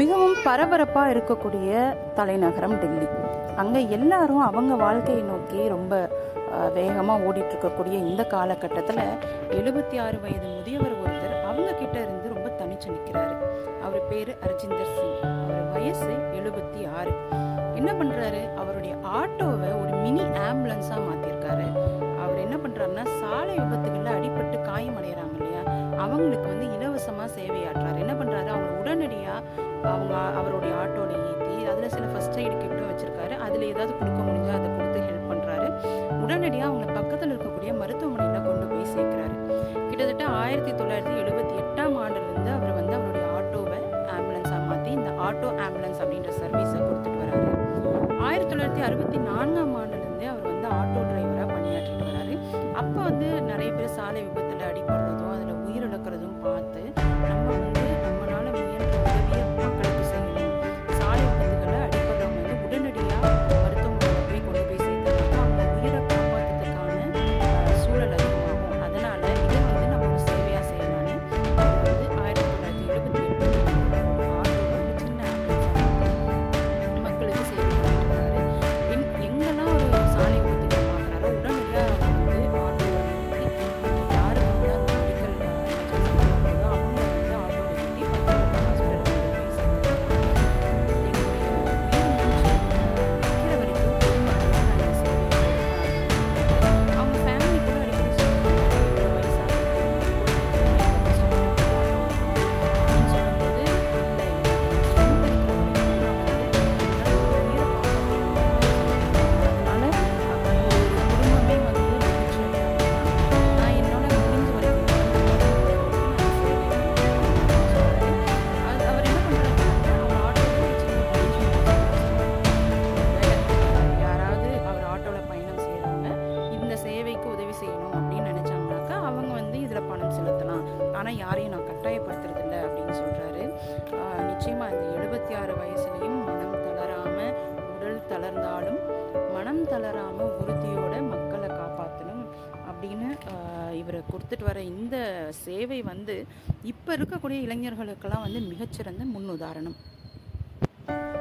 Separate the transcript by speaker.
Speaker 1: மிகவும் பரபரப்பாக இருக்கக்கூடிய தலைநகரம் டெல்லி. அங்கே எல்லாரும் அவங்க வாழ்க்கையை நோக்கி ரொம்ப வேகமாக ஓடிட்டு இருக்கக்கூடிய இந்த காலகட்டத்தில் எழுபத்தி ஆறு வயது முதியவர் ஒருத்தர் அவங்க கிட்ட இருந்து ரொம்ப தனிச்சு நிற்கிறாரு அவர் பேர் அர்ஜிந்தர் சிங். அவர் வயசு எழுபத்தி ஆறு என்ன பண்ணுறாரு அவருடைய ஆட்டோவை ஒரு மினி ஆம்புலன்ஸாக மாற்றிருக்காரு அவர் என்ன பண்ணுறாருன்னா சாலை விபத்துகளில் அடிபட்டு காயமடைகிறாங்க இல்லையா? அவங்களுக்கு வந்து இலவசமாக சேவையாற்றுறாரு என்ன உடனடியாக அவங்க அவருடைய ஆட்டோவில் ஏற்றி அதில் சில ஃபஸ்ட் எய்டு கிட்டும் வச்சுருக்காரு. அதில் ஏதாவது கொடுக்க முடிஞ்சால் அதை கொடுத்து ஹெல்ப் பண்ணுறாரு உடனடியாக அவங்கள பக்கத்தில் இருக்கக்கூடிய மருத்துவமனையில் கொண்டு போய் சேர்க்குறாரு. கிட்டத்தட்ட ஆயிரத்தி தொள்ளாயிரத்தி எழுபத்தி எட்டாம் ஆண்டுலேருந்து அவர் வந்து அவருடைய ஆட்டோவை ஆம்புலன்ஸாக மாற்றி இந்த ஆட்டோ ஆம்புலன்ஸ் அப்படின்ற சர்வீஸை கொடுத்துட்டு வராரு. ஆயிரத்தி தொள்ளாயிரத்தி அறுபத்தி நான்காம் ஆண்டு ஆனால் யாரையும் நான் கட்டாயப்படுத்துறதில்ல அப்படின்னு சொல்கிறாரு நிச்சயமாக இந்த எழுபத்தி ஆறு வயசுலேயும் மனம் தளராமல் உடல் தளர்ந்தாலும் மனம் தளராமல் உறுதியோட மக்களை காப்பாற்றணும் அப்படின்னு இவரை கொடுத்துட்டு வர இந்த சேவை வந்து இப்போ இருக்கக்கூடிய இளைஞர்களுக்கெல்லாம் வந்து மிகச்சிறந்த முன்னுதாரணம்.